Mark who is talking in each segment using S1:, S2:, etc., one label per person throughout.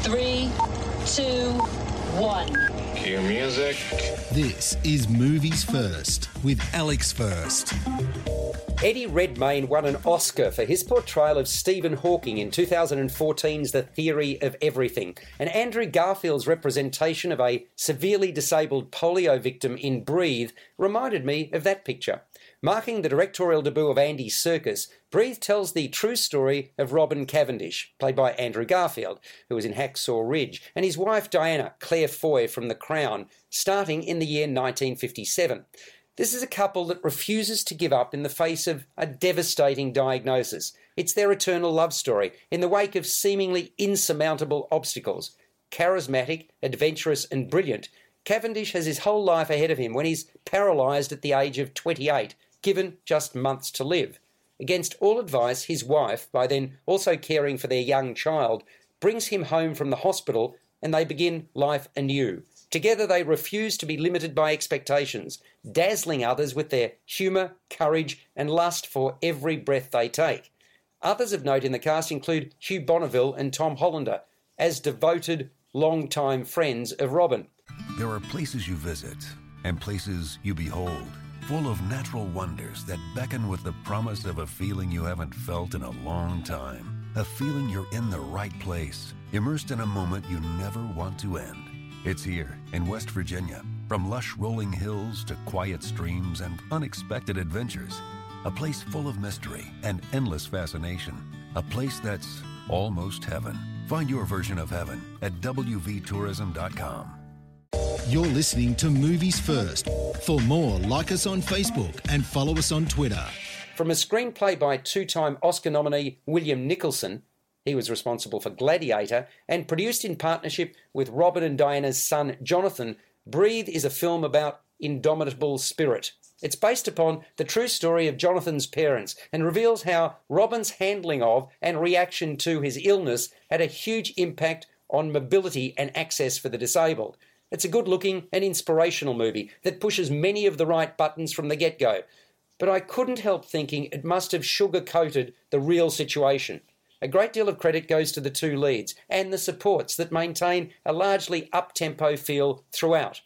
S1: Five, four, three, two, one.
S2: Cue music.
S3: This is Movies First with Alex First.
S4: Eddie Redmayne won an Oscar for his portrayal of Stephen Hawking in 2014's The Theory of Everything, and Andrew Garfield's representation of a severely disabled polio victim in Breathe reminded me of that picture. Marking the directorial debut of Andy Serkis, Breathe tells the true story of Robin Cavendish, played by Andrew Garfield, who was in Hacksaw Ridge, and his wife Diana, Claire Foy from The Crown, starting in the year 1957. This is a couple that refuses to give up in the face of a devastating diagnosis. It's their eternal love story in the wake of seemingly insurmountable obstacles. Charismatic, adventurous, and brilliant, Cavendish has his whole life ahead of him when he's paralysed at the age of 28 given just months to live. Against all advice, his wife, by then also caring for their young child, brings him home from the hospital and they begin life anew. Together, they refuse to be limited by expectations, dazzling others with their humour, courage, and lust for every breath they take. Others of note in the cast include Hugh Bonneville and Tom Hollander, as devoted, long-time friends of Robin.
S5: There are places you visit and places you behold full of natural wonders that beckon with the promise of a feeling you haven't felt in a long time. A feeling you're in the right place, immersed in a moment you never want to end. It's here in West Virginia. From lush rolling hills to quiet streams and unexpected adventures. A place full of mystery and endless fascination. A place that's almost heaven. Find your version of heaven at WVTourism.com.
S3: You're listening to Movies First. For more, like us on Facebook and follow us on Twitter.
S4: From a screenplay by two time Oscar nominee William Nicholson, he was responsible for Gladiator, and produced in partnership with Robin and Diana's son Jonathan, Breathe is a film about indomitable spirit. It's based upon the true story of Jonathan's parents and reveals how Robin's handling of and reaction to his illness had a huge impact on mobility and access for the disabled. It's a good looking and inspirational movie that pushes many of the right buttons from the get go. But I couldn't help thinking it must have sugar coated the real situation. A great deal of credit goes to the two leads and the supports that maintain a largely up tempo feel throughout.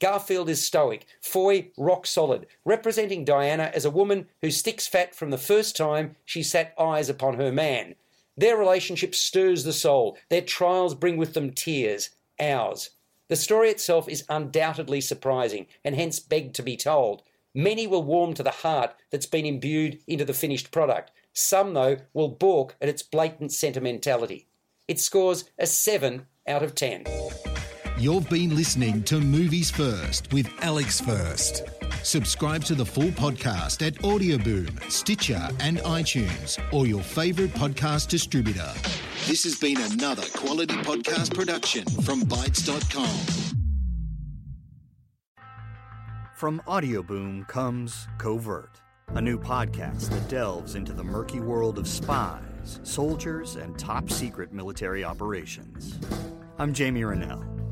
S4: Garfield is stoic, Foy rock solid, representing Diana as a woman who sticks fat from the first time she sat eyes upon her man. Their relationship stirs the soul, their trials bring with them tears, ours. The story itself is undoubtedly surprising and hence begged to be told. Many will warm to the heart that's been imbued into the finished product. Some, though, will balk at its blatant sentimentality. It scores a 7 out of 10.
S3: You've been listening to Movies First with Alex First. Subscribe to the full podcast at Audioboom, Stitcher, and iTunes, or your favourite podcast distributor. This has been another quality podcast production from Bytes.com.
S6: From Audioboom comes Covert, a new podcast that delves into the murky world of spies, soldiers, and top secret military operations. I'm Jamie Rennell,